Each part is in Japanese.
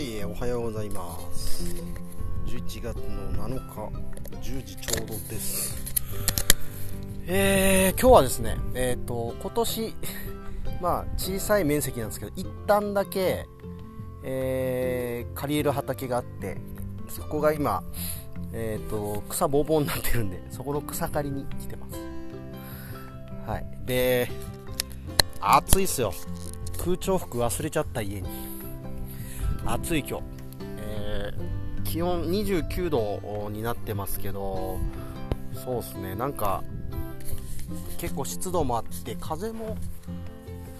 はいおはようございます。11月の7日10時ちょうどです。えー、今日はですねえっ、ー、と今年 まあ小さい面積なんですけど一旦だけえー、借りれる畑があってそこが今えっ、ー、と草ぼうぼうになってるんでそこの草刈りに来てます。はい。で暑いっすよ。空調服忘れちゃった家に。暑い今日、えー、気温29度になってますけどそうっすね。なんか結構湿度もあって風も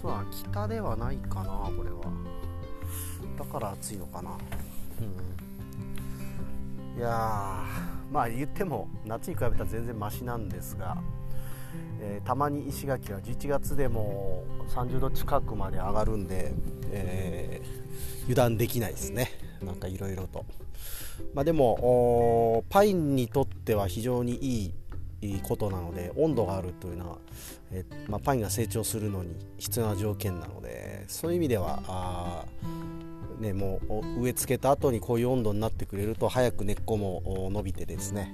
そう北ではないかなこれは。だから暑いのかな。うん。いやまあ言っても夏に比べたら全然マシなんですがえー、たまに石垣は11月でも30度近くまで上がるんで、えー、油断できないですね。なんかいろいろと、まあ、でもパインにとっては非常にいいことなので温度があるというのは、え、まあ、パインが成長するのに必要な条件なのでそういう意味ではあね、もう植え付けた後にこういう温度になってくれると早く根っこも伸びてですね、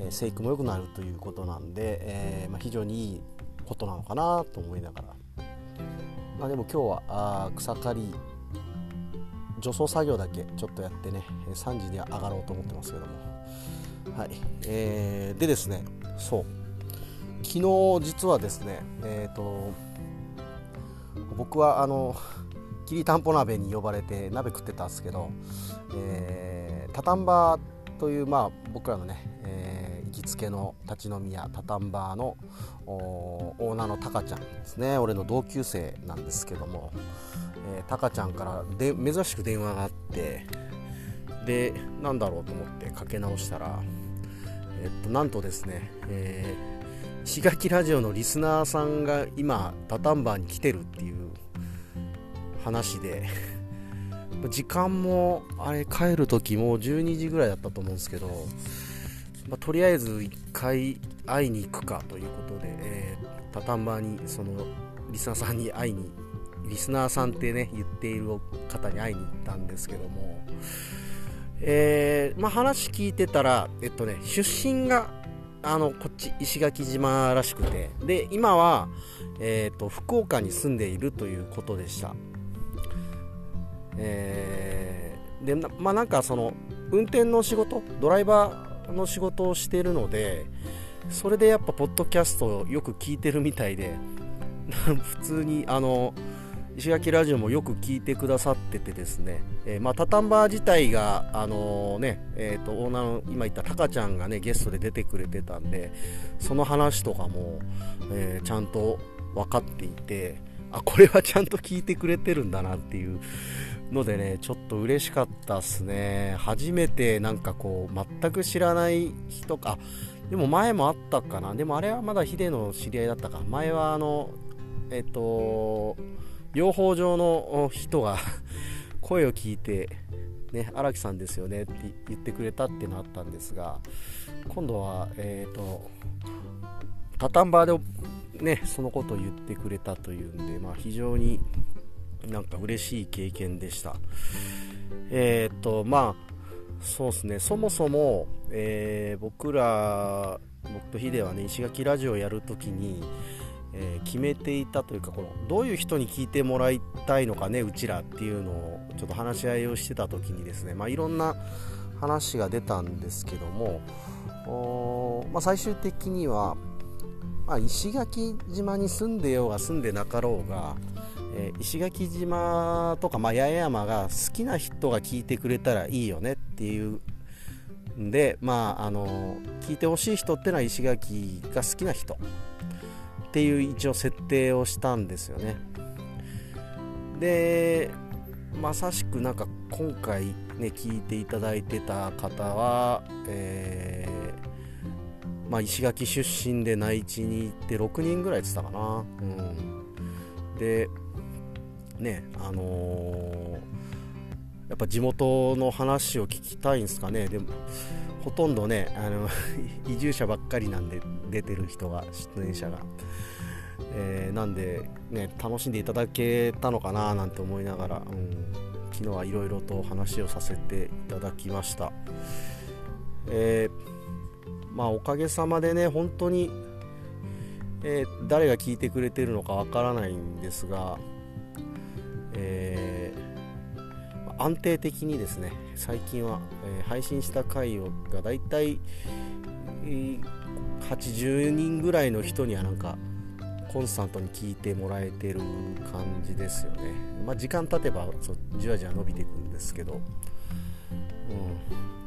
え生育も良くなるということなんで、えー、まあ、非常にいいことなのかなと思いながら、まあ、でも今日はあ草刈り除草作業だけちょっとやってね3時には上がろうと思ってますけども。はい、えー、でですねそう。昨日実はですねえっ、ー、と僕はあのきりたんぽ鍋に呼ばれて鍋食ってたんですけど、えー、タタンバーという、まあ、僕らのね、えー、行きつけの立ち飲み屋タタンバーのオーナーのタカちゃんですね。俺の同級生なんですけども、えー、タカちゃんからで珍しく電話があってでなんだろうと思ってかけ直したら、えっと、なんとですね、えー、石垣ラジオのリスナーさんが今タタンバーに来てるっていう話で。時間もあれ帰る時も12時ぐらいだったと思うんですけど、まあ、とりあえず1回会いに行くかということで、えー、タタンバーにそのリスナーさんに会いにリスナーさんってね言っている方に会いに行ったんですけども、えー、まあ、話聞いてたら、えっとね、出身があのこっち石垣島らしくてで今は、えーと福岡に住んでいるということでした。えー、でまあなんかその運転の仕事ドライバーの仕事をしているのでそれでやっぱポッドキャストをよく聞いてるみたいで 普通にあの石垣ラジオもよく聞いてくださっててですね、えー、まあ、タタンバー自体が、あのー、ねえーと、オーナーの今言ったタカちゃんがねゲストで出てくれてたんでその話とかも、えー、ちゃんと分かっていてあこれはちゃんと聞いてくれてるんだなっていうのでねちょっと嬉しかったっすね。初めてなんかこう全く知らない人か。でも前もあったかな。でもあれはまだヒデの知り合いだったか。前はあのえっと養蜂場の人が 声を聞いてね荒木さんですよねって言ってくれたっていうのあったんですが今度はえっ、とタタンバーでねそのことを言ってくれたというんでまあ非常になんか嬉しい経験でした。えー、っとまあそうですね。そもそも、えー、僕ら僕とヒデはね石垣ラジオやるときに、えー、決めていたというかこのどういう人に聞いてもらいたいのかねうちらっていうのをちょっと話し合いをしてたときにですね、まあ、いろんな話が出たんですけども、まあ、最終的には、まあ、石垣島に住んでようが住んでなかろうがえー、石垣島とか、まあ、八重山が好きな人が聞いてくれたらいいよねっていうんで、まあ、あの聞いてほしい人ってのは石垣が好きな人っていう一応設定をしたんですよね。でまさしくなんか今回ね聞いていただいてた方は、えー、まあ、石垣出身で内地に行って6人ぐらいって言ったかな、うん、でねあのー、やっぱ地元の話を聞きたいんですかね。でもほとんどねあの 移住者ばっかりなんで出てる人が出演者が、えー、なんでね楽しんでいただけたのかななんて思いながら、うん、昨日はいろいろと話をさせていただきました、えー、まあおかげさまでね本当に、えー、誰が聞いてくれてるのかわからないんですが、えー、安定的にですね最近は、え配信した回をがだいたい80人ぐらいの人にはなんかコンスタントに聞いてもらえてる感じですよね、まあ、時間経てばそじわじわ伸びていくんですけど、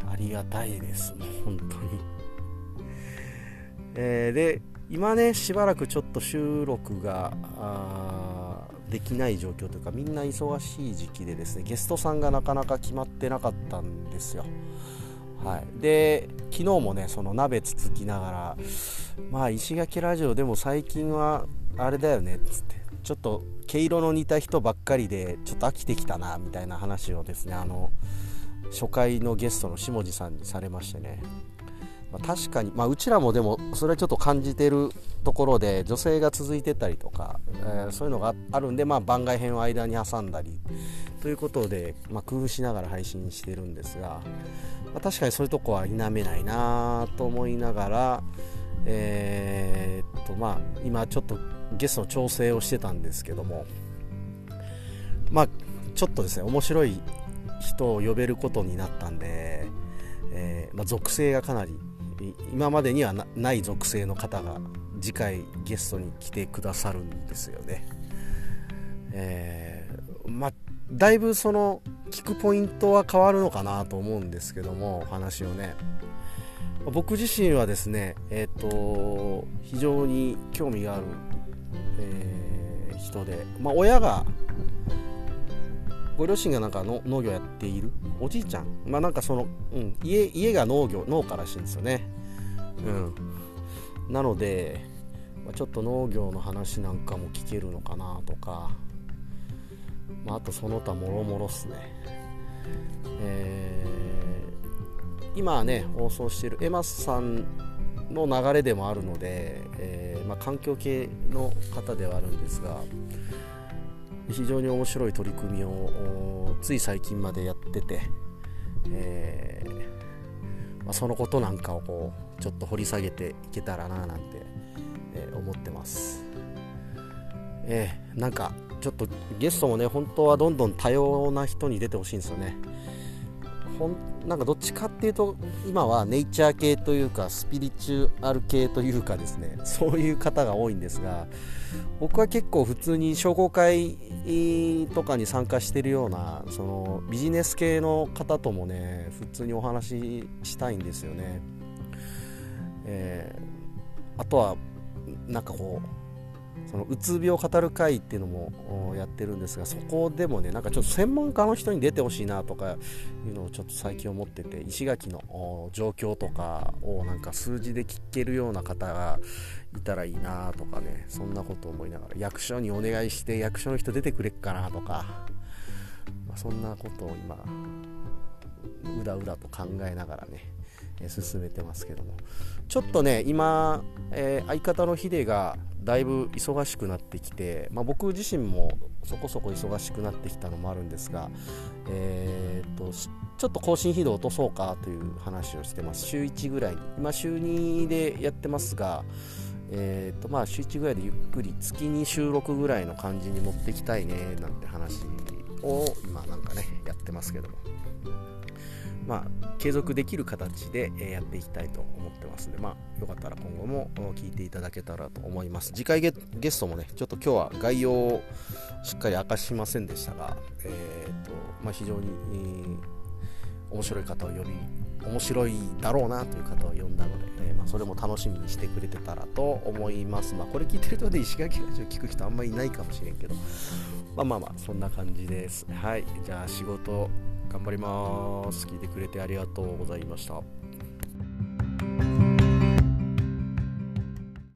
うん、ありがたいですもう本当に、えー、で今ねしばらくちょっと収録ができない状況というかみんな忙しい時期でですねゲストさんがなかなか決まってなかったんですよ。はい、で昨日もねその鍋つつきながらまあ石垣ラジオでも最近はあれだよねっつって。ちょっと毛色の似た人ばっかりでちょっと飽きてきたなみたいな話をですねあの初回のゲストの下地さんにされましてね、まあ、確かに、まあ、うちらもでもそれはちょっと感じてるところで女性が続いてたりとか、えー、そういうのがあるんで、まあ、番外編を間に挟んだりということで、まあ、工夫しながら配信してるんですが、まあ、確かにそういうとこは否めないなと思いながら、えー、っとまあ、今ちょっとゲストの調整をしてたんですけどもまあちょっとですね面白い人を呼べることになったんで、えー、まあ、属性がかなり今までにはない属性の方が次回ゲストに来てくださるんですよね。えー、まあだいぶその聞くポイントは変わるのかなと思うんですけどもお話をね僕自身はですねえっ、ー、と非常に興味がある、えー、人でまあ親がご両親がなんかの農業やっている？おじいちゃん？まあなんかその、うん、家家が農業農家らしいんですよね。うん。なので、まあ、ちょっと農業の話なんかも聞けるのかなとか。まあ、あとその他もろもろっすね、えー、今ね放送しているエマスさんの流れでもあるので、えー、まあ、環境系の方ではあるんですが非常に面白い取り組みをつい最近までやってて、えー、まあ、そのことなんかをこうちょっと掘り下げていけたらななんて、えー、思ってます。えー、なんかちょっとゲストもね本当はどんどん多様な人に出てほしいんですよねほんなんかどっちかっていうと今はネイチャー系というかスピリチュアル系というかですねそういう方が多いんですが僕は結構普通に商工会とかに参加してるようなそのビジネス系の方ともね普通にお話ししたいんですよね、えー、あとはなんかこうそのうつ病語る会っていうのもやってるんですがそこでもねなんかちょっと専門家の人に出てほしいなとかいうのをちょっと最近思ってて石垣の状況とかをなんか数字で聞けるような方がいたらいいなとかねそんなこと思いながら。役所にお願いして役所の人出てくれっかなとか、まあ、そんなことを今うだうだと考えながらね。進めてますけども。ちょっとね今、えー、相方のヒデがだいぶ忙しくなってきて、まあ、僕自身もそこそこ忙しくなってきたのもあるんですが、えーと、ちょっと更新頻度落とそうかという話をしてます。週1ぐらいに。今週2でやってますが、えーとまあ、週1ぐらいでゆっくり月に収録ぐらいの感じに持ってきたいねなんて話を今なんかねやってますけども。まあ、継続できる形でやっていきたいと思ってますので、まあ、よかったら今後も聞いていただけたらと思います。次回ゲストもねちょっと今日は概要をしっかり明かしませんでしたが、えーとまあ、非常に、えー、面白い方を呼び面白いだろうなという方を呼んだので、えー、まあ、それも楽しみにしてくれてたらと思います、まあ、これ聞いてる人で石垣ラジオ聞く人あんまりいないかもしれんけどまあまあまあそんな感じです。はい。じゃあ仕事頑張ります。聞いてくれてありがとうございました。